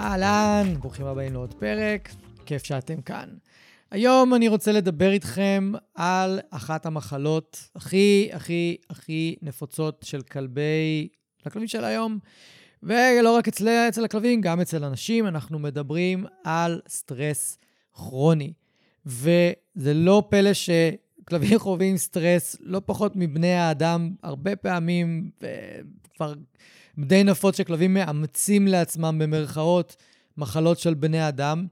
אהלן, ברוכים הבאים לעוד פרק, כיף שאתם כאן. היום אני רוצה לדבר איתכם על אחת המחלות הכי הכי הכי נפוצות של כלבי, לכלבים של היום, ולא רק אצל, אצל הכלבים, גם אצל אנשים, אנחנו מדברים על סטרס כרוני. וזה לא פלא שכלבים חווים סטרס לא פחות מבני האדם, הרבה פעמים, כבר די נפוץ שכלבים מאמצים לעצמם במרכאות מחלות של בני אדם,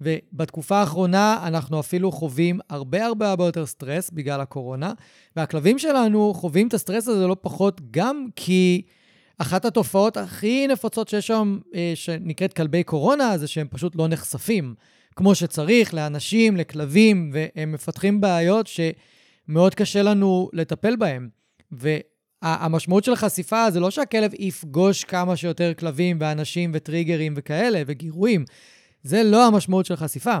ובתקופה האחרונה אנחנו אפילו חווים הרבה הרבה הרבה יותר סטרס בגלל הקורונה, והכלבים שלנו חווים את הסטרס הזה לא פחות גם כי אחת התופעות הכי נפוצות שיש שם, אה, שנקראת כלבי קורונה, זה שהם פשוט לא נחשפים כמו שצריך לאנשים, לכלבים, והם מפתחים בעיות שמאוד קשה לנו לטפל בהם. המשמעות של חשיפה זה לא שהכלב יפגוש כמה שיותר כלבים ואנשים וטריגרים וכאלה וגירויים. זה לא המשמעות של חשיפה.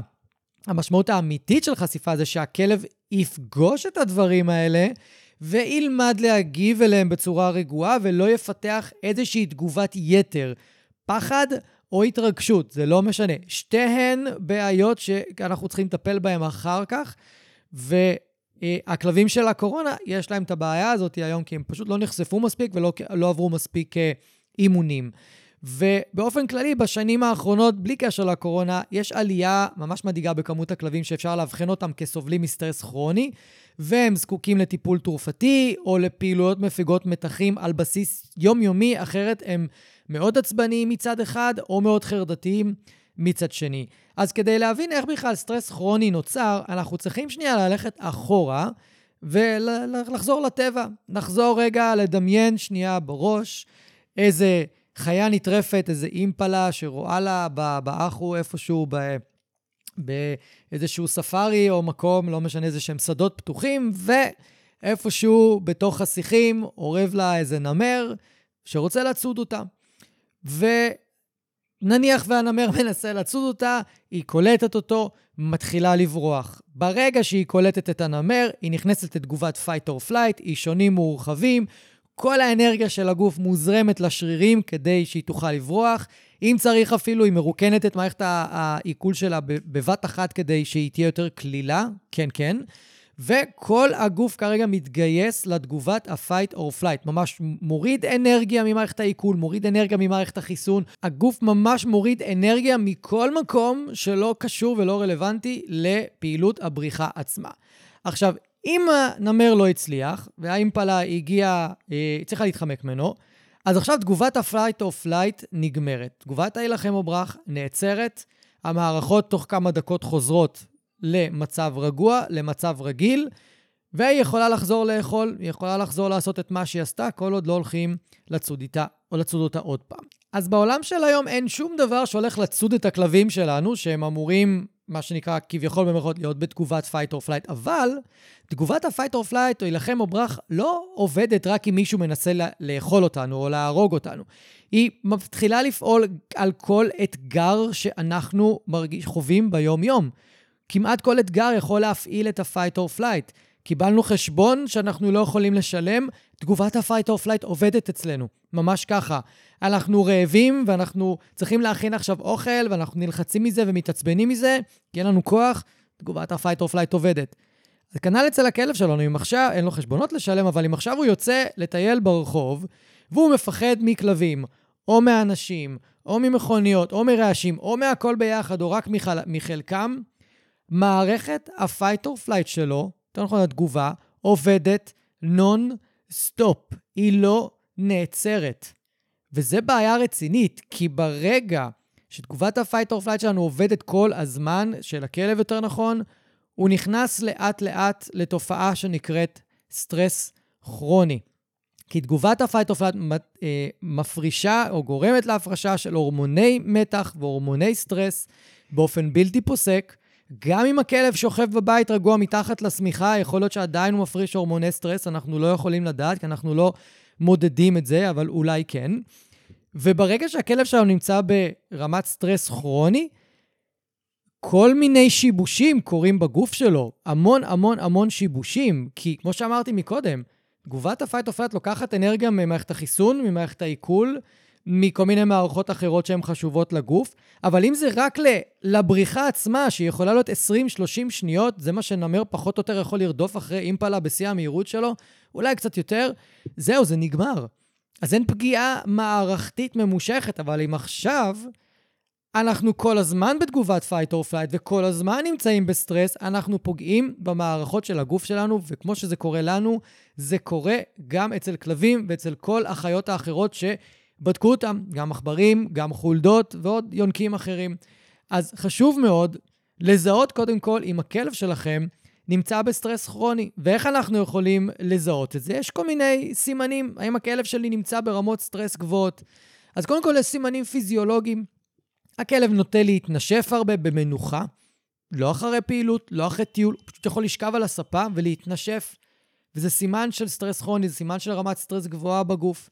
המשמעות האמיתית של חשיפה זה שהכלב יפגוש את הדברים האלה וילמד להגיב אליהם בצורה רגועה ולא יפתח איזושהי תגובת יתר. פחד או התרגשות, זה לא משנה. שתיהן בעיות שאנחנו צריכים לטפל בהן אחר כך, ו... אה, הכלבים של הקורונה, יש להם את הבעיה הזאת היום, כי הם פשוט לא נחשפו מספיק ולא לא עברו מספיק אה, אימונים. ובאופן כללי, בשנים האחרונות, בלי קשר לקורונה, יש עלייה ממש מדאיגה בכמות הכלבים שאפשר לאבחן אותם כסובלים מסטרס כרוני, והם זקוקים לטיפול תרופתי או לפעילויות מפיגות מתחים על בסיס יומיומי, אחרת הם מאוד עצבניים מצד אחד או מאוד חרדתיים מצד שני. אז כדי להבין איך בכלל סטרס כרוני נוצר, אנחנו צריכים שנייה ללכת אחורה ולחזור לטבע. לחזור רגע, לדמיין שנייה בראש איזה חיה נטרפת, איזה אימפלה שרואה לה באחו איפשהו ב... באיזשהו ספארי או מקום, לא משנה איזה שהם שדות פתוחים, ואיפשהו בתוך השיחים אורב לה איזה נמר שרוצה לצוד אותה. ו... נניח והנמר מנסה לצוד אותה, היא קולטת אותו, מתחילה לברוח. ברגע שהיא קולטת את הנמר, היא נכנסת לתגובת fight or flight, אישונים מורחבים, כל האנרגיה של הגוף מוזרמת לשרירים כדי שהיא תוכל לברוח. אם צריך אפילו, היא מרוקנת את מערכת העיכול שלה בבת אחת כדי שהיא תהיה יותר קלילה, כן, כן. וכל הגוף כרגע מתגייס לתגובת ה-fight or flight. ממש מוריד אנרגיה ממערכת העיכול, מוריד אנרגיה ממערכת החיסון. הגוף ממש מוריד אנרגיה מכל מקום שלא קשור ולא רלוונטי לפעילות הבריחה עצמה. עכשיו, אם הנמר לא הצליח, והאימפלה הגיעה, אה, צריכה להתחמק ממנו, אז עכשיו תגובת ה-flight or flight נגמרת. תגובת ההילחם או ברח נעצרת, המערכות תוך כמה דקות חוזרות למצב רגוע, למצב רגיל, והיא יכולה לחזור לאכול, היא יכולה לחזור לעשות את מה שהיא עשתה, כל עוד לא הולכים לצוד איתה או לצוד אותה עוד פעם. אז בעולם של היום אין שום דבר שהולך לצוד את הכלבים שלנו, שהם אמורים, מה שנקרא, כביכול במירכאות, להיות בתגובת fight or flight, אבל תגובת ה-fight or flight או יילחם או ברח לא עובדת רק אם מישהו מנסה לאכול אותנו או להרוג אותנו. היא מתחילה לפעול על כל אתגר שאנחנו מרגיש, חווים ביום-יום. כמעט כל אתגר יכול להפעיל את ה-fight or flight. קיבלנו חשבון שאנחנו לא יכולים לשלם, תגובת ה-fight or flight עובדת אצלנו, ממש ככה. אנחנו רעבים ואנחנו צריכים להכין עכשיו אוכל ואנחנו נלחצים מזה ומתעצבנים מזה, כי אין לנו כוח, תגובת ה-fight or flight עובדת. אז כנ"ל אצל הכלב שלנו, אם עכשיו אין לו חשבונות לשלם, אבל אם עכשיו הוא יוצא לטייל ברחוב והוא מפחד מכלבים, או מאנשים, או ממכוניות, או מרעשים, או מהכל ביחד, או רק מחל... מחלקם, מערכת ה-fight or flight שלו, יותר נכון התגובה, עובדת נון-סטופ. היא לא נעצרת. וזה בעיה רצינית, כי ברגע שתגובת ה-fight or flight שלנו עובדת כל הזמן, של הכלב יותר נכון, הוא נכנס לאט-לאט לתופעה שנקראת סטרס כרוני. כי תגובת ה-fight or flight אה, מפרישה או גורמת להפרשה של הורמוני מתח והורמוני סטרס באופן בלתי פוסק. גם אם הכלב שוכב בבית רגוע מתחת לשמיכה, יכול להיות שעדיין הוא מפריש הורמוני סטרס, אנחנו לא יכולים לדעת, כי אנחנו לא מודדים את זה, אבל אולי כן. וברגע שהכלב שלנו נמצא ברמת סטרס כרוני, כל מיני שיבושים קורים בגוף שלו. המון המון המון שיבושים. כי כמו שאמרתי מקודם, תגובת ה-fight or flight לוקחת אנרגיה ממערכת החיסון, ממערכת העיכול, מכל מיני מערכות אחרות שהן חשובות לגוף, אבל אם זה רק לבריחה עצמה, שהיא יכולה להיות 20-30 שניות, זה מה שנמר פחות או יותר יכול לרדוף אחרי אימפלה בשיא המהירות שלו, אולי קצת יותר, זהו, זה נגמר. אז אין פגיעה מערכתית ממושכת, אבל אם עכשיו אנחנו כל הזמן בתגובת fight or flight וכל הזמן נמצאים בסטרס, אנחנו פוגעים במערכות של הגוף שלנו, וכמו שזה קורה לנו, זה קורה גם אצל כלבים ואצל כל החיות האחרות שבדקו אותם, גם עכברים, גם חולדות ועוד יונקים אחרים. אז חשוב מאוד לזהות קודם כל אם הכלב שלכם נמצא בסטרס כרוני. ואיך אנחנו יכולים לזהות את זה? יש כל מיני סימנים. האם הכלב שלי נמצא ברמות סטרס גבוהות? אז קודם כל יש סימנים פיזיולוגיים. הכלב נוטה להתנשף הרבה במנוחה, לא אחרי פעילות, לא אחרי טיול, הוא פשוט יכול לשכב על הספה ולהתנשף. וזה סימן של סטרס כרוני, זה סימן של רמת סטרס גבוהה בגוף.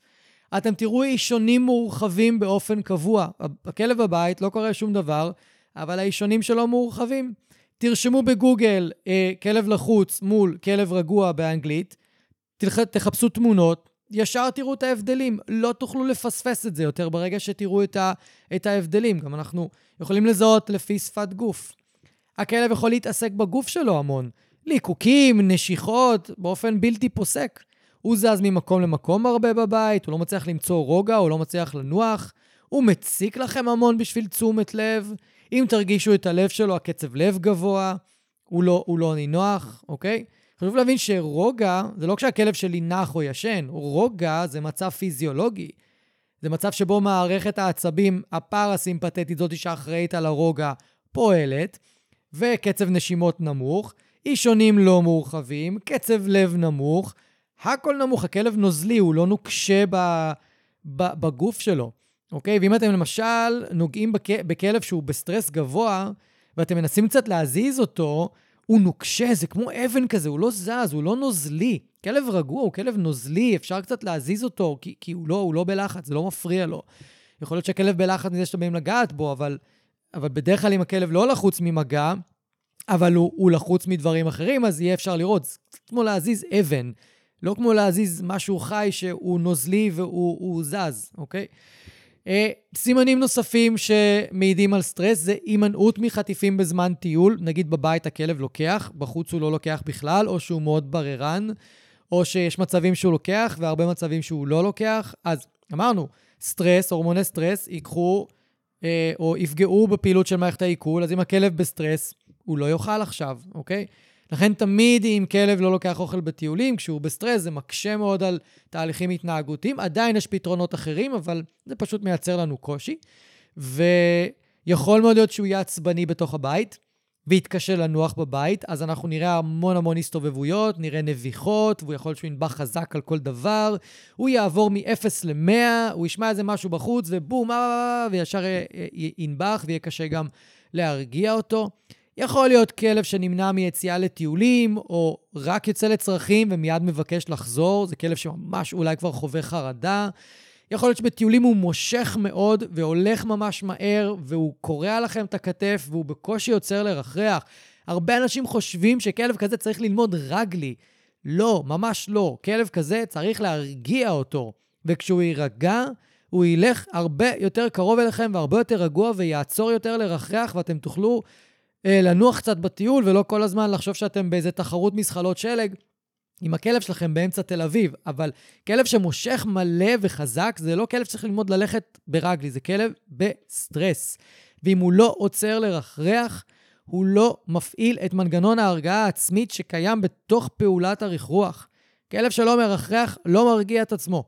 אתם תראו אישונים מורחבים באופן קבוע. הכלב בבית, לא קורה שום דבר, אבל האישונים שלו מורחבים. תרשמו בגוגל אה, כלב לחוץ מול כלב רגוע באנגלית, תלח, תחפשו תמונות, ישר תראו את ההבדלים. לא תוכלו לפספס את זה יותר ברגע שתראו את, ה, את ההבדלים. גם אנחנו יכולים לזהות לפי שפת גוף. הכלב יכול להתעסק בגוף שלו המון. ליקוקים, נשיכות, באופן בלתי פוסק. הוא זז ממקום למקום הרבה בבית, הוא לא מצליח למצוא רוגע, הוא לא מצליח לנוח. הוא מציק לכם המון בשביל תשומת לב. אם תרגישו את הלב שלו, הקצב לב גבוה, הוא לא, הוא לא נינוח, אוקיי? חשוב להבין שרוגע זה לא כשהכלב שלי נח או ישן, רוגע זה מצב פיזיולוגי. זה מצב שבו מערכת העצבים הפרסימפטית, זאת שאחראית על הרוגע, פועלת, וקצב נשימות נמוך, אישונים לא מורחבים, קצב לב נמוך, הכל נמוך, הכלב נוזלי, הוא לא נוקשה ב, ב, בגוף שלו, אוקיי? ואם אתם למשל נוגעים בכ, בכלב שהוא בסטרס גבוה, ואתם מנסים קצת להזיז אותו, הוא נוקשה, זה כמו אבן כזה, הוא לא זז, הוא לא נוזלי. כלב רגוע הוא כלב נוזלי, אפשר קצת להזיז אותו, כי, כי הוא, לא, הוא לא בלחץ, זה לא מפריע לו. יכול להיות שהכלב בלחץ מזה שאתם באים לגעת בו, אבל, אבל בדרך כלל אם הכלב לא לחוץ ממגע, אבל הוא, הוא לחוץ מדברים אחרים, אז יהיה אפשר לראות. זה כמו להזיז אבן, לא כמו להזיז משהו חי שהוא נוזלי והוא זז, אוקיי? אה, סימנים נוספים שמעידים על סטרס זה הימנעות מחטיפים בזמן טיול. נגיד בבית הכלב לוקח, בחוץ הוא לא לוקח בכלל, או שהוא מאוד בררן, או שיש מצבים שהוא לוקח והרבה מצבים שהוא לא לוקח. אז אמרנו, סטרס, הורמוני סטרס, ייקחו אה, או יפגעו בפעילות של מערכת העיכול, אז אם הכלב בסטרס, הוא לא יאכל עכשיו, אוקיי? לכן תמיד אם כלב לא לוקח אוכל בטיולים, כשהוא בסטרס, זה מקשה מאוד על תהליכים התנהגותיים. עדיין יש פתרונות אחרים, אבל זה פשוט מייצר לנו קושי. ויכול מאוד להיות שהוא יהיה עצבני בתוך הבית, ויתקשה לנוח בבית, אז אנחנו נראה המון המון הסתובבויות, נראה נביחות, והוא יכול שהוא ינבח חזק על כל דבר. הוא יעבור מ-0 ל-100, הוא ישמע איזה משהו בחוץ, ובום, וישר ינבח, ויהיה קשה גם להרגיע אותו. יכול להיות כלב שנמנע מיציאה לטיולים, או רק יוצא לצרכים ומיד מבקש לחזור, זה כלב שממש אולי כבר חווה חרדה. יכול להיות שבטיולים הוא מושך מאוד והולך ממש מהר, והוא קורע לכם את הכתף, והוא בקושי יוצר לרחרח. הרבה אנשים חושבים שכלב כזה צריך ללמוד רגלי. לא, ממש לא. כלב כזה צריך להרגיע אותו. וכשהוא יירגע, הוא ילך הרבה יותר קרוב אליכם והרבה יותר רגוע ויעצור יותר לרחרח, ואתם תוכלו לנוח קצת בטיול ולא כל הזמן לחשוב שאתם באיזה תחרות מזחלות שלג. עם הכלב שלכם באמצע תל אביב, אבל כלב שמושך מלא וחזק, זה לא כלב שצריך ללמוד ללכת ברגלי, זה כלב בסטרס. ואם הוא לא עוצר לרחרח, הוא לא מפעיל את מנגנון ההרגעה העצמית שקיים בתוך פעולת הרכרוח. כלב שלא מרחרח לא מרגיע את עצמו.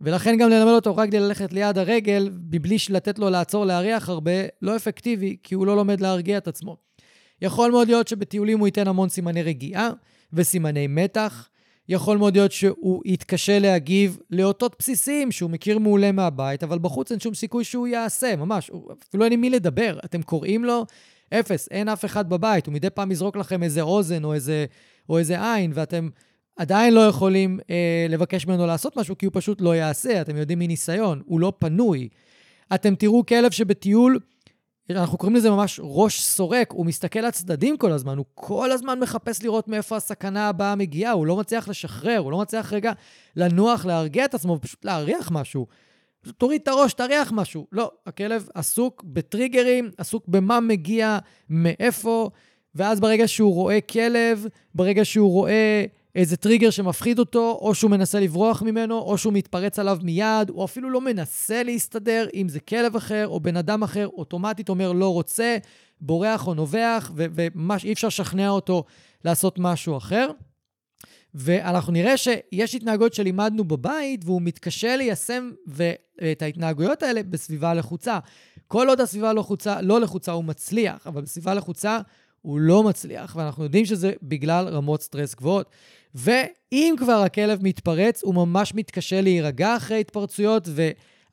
ולכן גם ללמד אותו רק ללכת ליד הרגל, מבלי לתת לו לעצור להריח הרבה, לא אפקטיבי, כי הוא לא לומד להרגיע את עצמו. יכול מאוד להיות שבטיולים הוא ייתן המון סימני רגיעה וסימני מתח. יכול מאוד להיות שהוא יתקשה להגיב לאותות בסיסיים שהוא מכיר מעולה מהבית, אבל בחוץ אין שום סיכוי שהוא יעשה, ממש. אפילו אין עם מי לדבר. אתם קוראים לו, אפס, אין אף אחד בבית. הוא מדי פעם יזרוק לכם איזה אוזן או איזה, או איזה עין, ואתם עדיין לא יכולים אה, לבקש ממנו לעשות משהו, כי הוא פשוט לא יעשה. אתם יודעים מניסיון, הוא לא פנוי. אתם תראו כלב שבטיול, אנחנו קוראים לזה ממש ראש סורק, הוא מסתכל לצדדים כל הזמן, הוא כל הזמן מחפש לראות מאיפה הסכנה הבאה מגיעה, הוא לא מצליח לשחרר, הוא לא מצליח רגע לנוח, להרגיע את עצמו, ופשוט להריח משהו. תוריד את הראש, תריח משהו. לא, הכלב עסוק בטריגרים, עסוק במה מגיע, מאיפה, ואז ברגע שהוא רואה כלב, ברגע שהוא רואה איזה טריגר שמפחיד אותו, או שהוא מנסה לברוח ממנו, או שהוא מתפרץ עליו מיד, או אפילו לא מנסה להסתדר, אם זה כלב אחר או בן אדם אחר, אוטומטית אומר לא רוצה, בורח או נובח, וממש אי אפשר לשכנע אותו לעשות משהו אחר. ואנחנו נראה שיש התנהגויות שלימדנו בבית, והוא מתקשה ליישם את ההתנהגויות האלה בסביבה לחוצה. כל עוד הסביבה לא לחוצה, לא לחוצה הוא מצליח, אבל בסביבה לחוצה הוא לא מצליח, ואנחנו יודעים שזה בגלל רמות סטרס גבוהות. ואם כבר הכלב מתפרץ, הוא ממש מתקשה להירגע אחרי התפרצויות,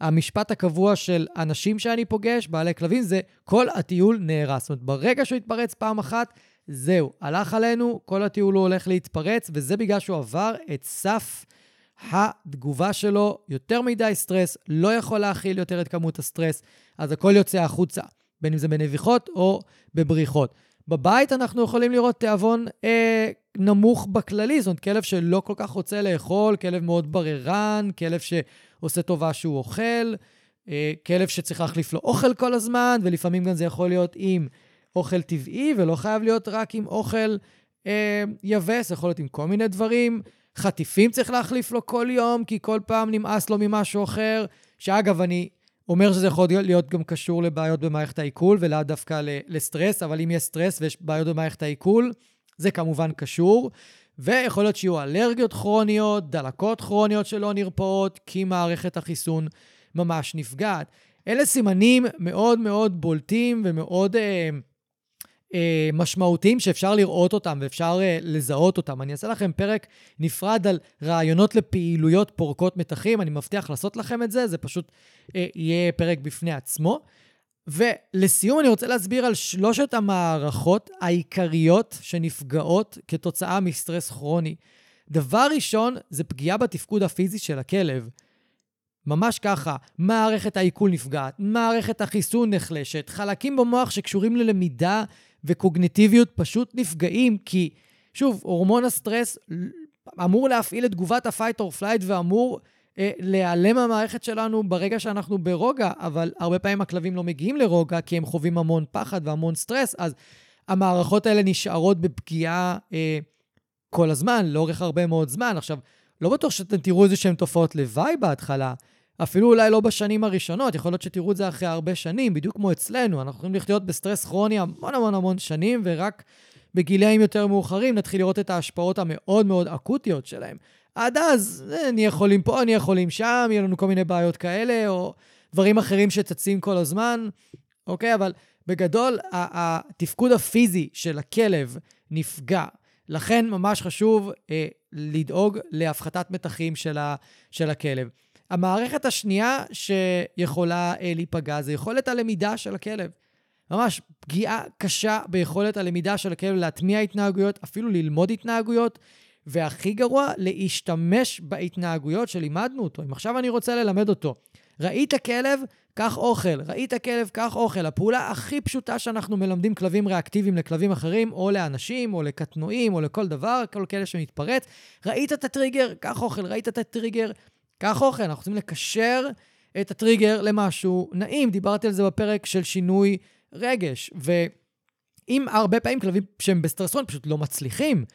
והמשפט הקבוע של אנשים שאני פוגש, בעלי כלבים, זה כל הטיול נהרס. זאת אומרת, ברגע שהוא התפרץ פעם אחת, זהו, הלך עלינו, כל הטיול הוא הולך להתפרץ, וזה בגלל שהוא עבר את סף התגובה שלו, יותר מדי סטרס, לא יכול להכיל יותר את כמות הסטרס, אז הכל יוצא החוצה, בין אם זה בנביחות או בבריחות. בבית אנחנו יכולים לראות תיאבון אה, נמוך בכללי, זאת אומרת, כלב שלא כל כך רוצה לאכול, כלב מאוד בררן, כלב שעושה טובה שהוא אוכל, אה, כלב שצריך להחליף לו אוכל כל הזמן, ולפעמים גם זה יכול להיות עם אוכל טבעי, ולא חייב להיות רק עם אוכל אה, יבש, יכול להיות עם כל מיני דברים. חטיפים צריך להחליף לו כל יום, כי כל פעם נמאס לו ממשהו אחר, שאגב, אני אומר שזה יכול להיות גם קשור לבעיות במערכת העיכול ולאו דווקא לסטרס, אבל אם יש סטרס ויש בעיות במערכת העיכול, זה כמובן קשור. ויכול להיות שיהיו אלרגיות כרוניות, דלקות כרוניות שלא נרפאות, כי מערכת החיסון ממש נפגעת. אלה סימנים מאוד מאוד בולטים ומאוד אה, אה, משמעותיים שאפשר לראות אותם ואפשר אה, לזהות אותם. אני אעשה לכם פרק נפרד על רעיונות לפעילויות פורקות מתחים, אני מבטיח לעשות לכם את זה, זה פשוט אה, יהיה פרק בפני עצמו. ולסיום אני רוצה להסביר על שלושת המערכות העיקריות שנפגעות כתוצאה מסטרס כרוני. דבר ראשון זה פגיעה בתפקוד הפיזי של הכלב. ממש ככה, מערכת העיכול נפגעת, מערכת החיסון נחלשת, חלקים במוח שקשורים ללמידה וקוגניטיביות פשוט נפגעים, כי שוב, הורמון הסטרס אמור להפעיל את תגובת ה-fight or flight ואמור אה, להיעלם מהמערכת שלנו ברגע שאנחנו ברוגע, אבל הרבה פעמים הכלבים לא מגיעים לרוגע כי הם חווים המון פחד והמון סטרס, אז המערכות האלה נשארות בפגיעה אה, כל הזמן, לאורך הרבה מאוד זמן. עכשיו, לא בטוח שאתם תראו איזה שהן תופעות לוואי בהתחלה, אפילו אולי לא בשנים הראשונות, יכול להיות שתראו את זה אחרי הרבה שנים, בדיוק כמו אצלנו. אנחנו יכולים לחיות בסטרס כרוני המון המון המון שנים, ורק בגילאים יותר מאוחרים נתחיל לראות את ההשפעות המאוד מאוד אקוטיות שלהם. עד אז אה, נהיה חולים פה, נהיה חולים שם, יהיו לנו כל מיני בעיות כאלה, או דברים אחרים שצצים כל הזמן, אוקיי? אבל בגדול, התפקוד הפיזי של הכלב נפגע. לכן ממש חשוב אה, לדאוג להפחתת מתחים של, ה, של הכלב. המערכת השנייה שיכולה אה, להיפגע זה יכולת הלמידה של הכלב. ממש פגיעה קשה ביכולת הלמידה של הכלב להטמיע התנהגויות, אפילו ללמוד התנהגויות, והכי גרוע, להשתמש בהתנהגויות שלימדנו אותו. אם עכשיו אני רוצה ללמד אותו, ראית כלב? קח אוכל. ראית כלב? קח אוכל. הפעולה הכי פשוטה שאנחנו מלמדים כלבים ריאקטיביים לכלבים אחרים, או לאנשים, או לקטנועים, או לכל דבר, כל כלב שמתפרץ. ראית את הטריגר? קח אוכל. ראית את הטריגר? קח אוכל. אנחנו רוצים לקשר את הטריגר למשהו נעים. דיברתי על זה בפרק של שינוי רגש. ואם הרבה פעמים כלבים שהם בסטרס הם פשוט לא מצליחים,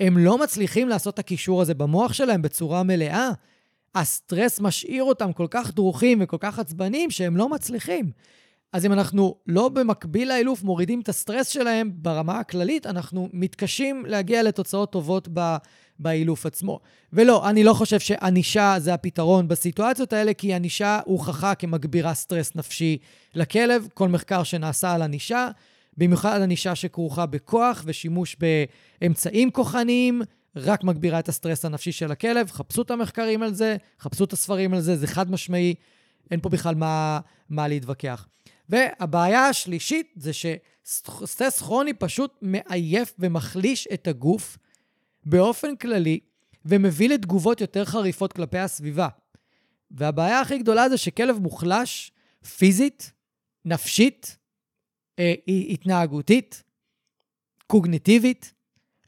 הם לא מצליחים לעשות את הקישור הזה במוח שלהם בצורה מלאה. הסטרס משאיר אותם כל כך דרוכים וכל כך עצבניים שהם לא מצליחים. אז אם אנחנו לא במקביל לאילוף מורידים את הסטרס שלהם ברמה הכללית, אנחנו מתקשים להגיע לתוצאות טובות ב, באילוף עצמו. ולא, אני לא חושב שענישה זה הפתרון בסיטואציות האלה, כי ענישה הוכחה כמגבירה סטרס נפשי לכלב. כל מחקר שנעשה על ענישה, במיוחד ענישה שכרוכה בכוח ושימוש באמצעים כוחניים, רק מגבירה את הסטרס הנפשי של הכלב. חפשו את המחקרים על זה, חפשו את הספרים על זה, זה חד משמעי, אין פה בכלל מה, מה להתווכח. והבעיה השלישית זה שסטרס כרוני פשוט מעייף ומחליש את הגוף באופן כללי, ומביא לתגובות יותר חריפות כלפי הסביבה. והבעיה הכי גדולה זה שכלב מוחלש פיזית, נפשית, אה, התנהגותית, קוגניטיבית,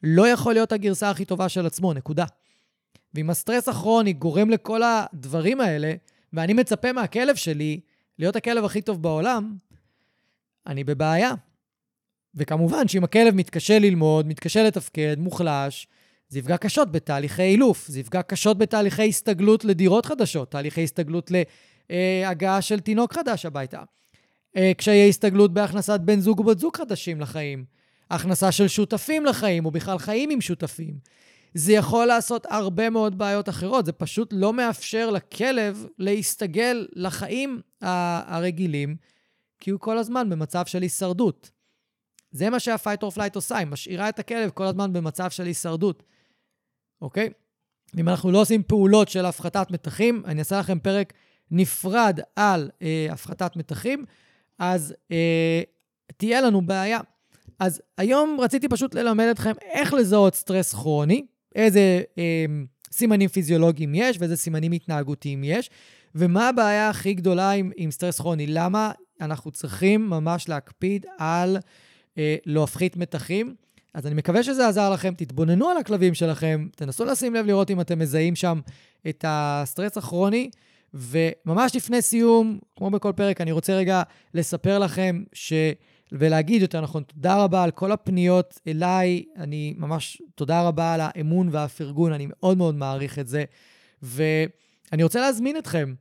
לא יכול להיות הגרסה הכי טובה של עצמו, נקודה. ואם הסטרס הכרוני גורם לכל הדברים האלה, ואני מצפה מהכלב שלי להיות הכלב הכי טוב בעולם, אני בבעיה. וכמובן שאם הכלב מתקשה ללמוד, מתקשה לתפקד, מוחלש, זה יפגע קשות בתהליכי אילוף, זה יפגע קשות בתהליכי הסתגלות לדירות חדשות, תהליכי הסתגלות להגעה של תינוק חדש הביתה. אה, קשיי הסתגלות בהכנסת בן זוג ובת זוג חדשים לחיים, הכנסה של שותפים לחיים, או בכלל חיים עם שותפים. זה יכול לעשות הרבה מאוד בעיות אחרות, זה פשוט לא מאפשר לכלב להסתגל לחיים הרגילים, כי הוא כל הזמן במצב של הישרדות. זה מה שה-fight or flight עושה, היא משאירה את הכלב כל הזמן במצב של הישרדות, אוקיי? אם אנחנו לא עושים פעולות של הפחתת מתחים, אני אעשה לכם פרק נפרד על אה, הפחתת מתחים, אז אה, תהיה לנו בעיה. אז היום רציתי פשוט ללמד אתכם איך לזהות סטרס כרוני, איזה אה, סימנים פיזיולוגיים יש ואיזה סימנים התנהגותיים יש, ומה הבעיה הכי גדולה עם, עם סטרס כרוני. למה אנחנו צריכים ממש להקפיד על אה, להפחית מתחים. אז אני מקווה שזה עזר לכם, תתבוננו על הכלבים שלכם, תנסו לשים לב לראות אם אתם מזהים שם את הסטרס הכרוני. וממש לפני סיום, כמו בכל פרק, אני רוצה רגע לספר לכם ש... ולהגיד יותר נכון, תודה רבה על כל הפניות אליי. אני ממש, תודה רבה על האמון והפרגון, אני מאוד מאוד מעריך את זה. ואני רוצה להזמין אתכם,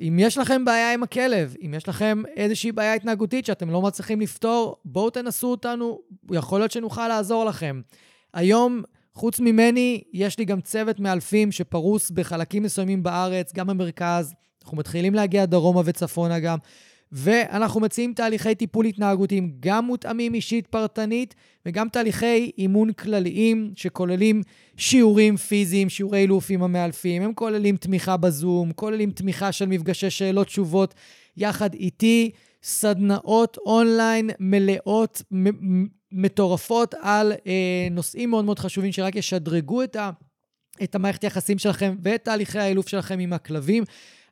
אם יש לכם בעיה עם הכלב, אם יש לכם איזושהי בעיה התנהגותית שאתם לא מצליחים לפתור, בואו תנסו אותנו, יכול להיות שנוכל לעזור לכם. היום, חוץ ממני, יש לי גם צוות מאלפים שפרוס בחלקים מסוימים בארץ, גם במרכז. אנחנו מתחילים להגיע דרומה וצפונה גם. ואנחנו מציעים תהליכי טיפול התנהגותיים גם מותאמים אישית פרטנית וגם תהליכי אימון כלליים שכוללים שיעורים פיזיים, שיעורי אילופים המאלפים, הם כוללים תמיכה בזום, כוללים תמיכה של מפגשי שאלות-תשובות יחד איתי, סדנאות אונליין מלאות, מטורפות על אה, נושאים מאוד מאוד חשובים שרק ישדרגו את, ה, את המערכת היחסים שלכם ואת תהליכי האילוף שלכם עם הכלבים.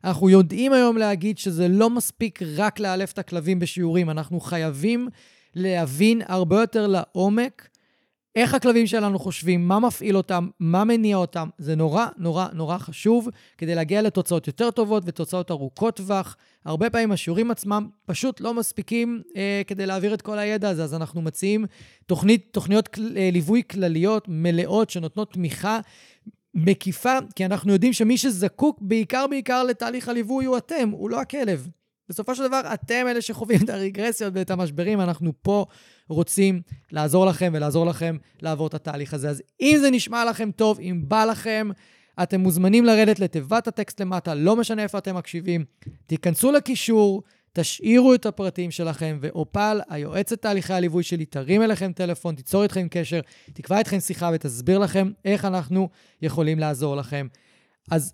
אנחנו יודעים היום להגיד שזה לא מספיק רק לאלף את הכלבים בשיעורים, אנחנו חייבים להבין הרבה יותר לעומק איך הכלבים שלנו חושבים, מה מפעיל אותם, מה מניע אותם. זה נורא נורא נורא חשוב כדי להגיע לתוצאות יותר טובות ותוצאות ארוכות טווח. הרבה פעמים השיעורים עצמם פשוט לא מספיקים אה, כדי להעביר את כל הידע הזה, אז אנחנו מציעים תוכנית, תוכניות כל, אה, ליווי כלליות מלאות שנותנות תמיכה מקיפה, כי אנחנו יודעים שמי שזקוק בעיקר בעיקר לתהליך הליווי הוא אתם, הוא לא הכלב. בסופו של דבר, אתם אלה שחווים את הרגרסיות ואת המשברים, אנחנו פה רוצים לעזור לכם ולעזור לכם לעבור את התהליך הזה. אז אם זה נשמע לכם טוב, אם בא לכם, אתם מוזמנים לרדת לתיבת הטקסט למטה, לא משנה איפה אתם מקשיבים, תיכנסו לקישור, תשאירו את הפרטים שלכם, ואופל, היועצת תהליכי הליווי שלי, תרים אליכם טלפון, תיצור איתכם קשר, תקבע איתכם שיחה ותסביר לכם איך אנחנו יכולים לעזור לכם. אז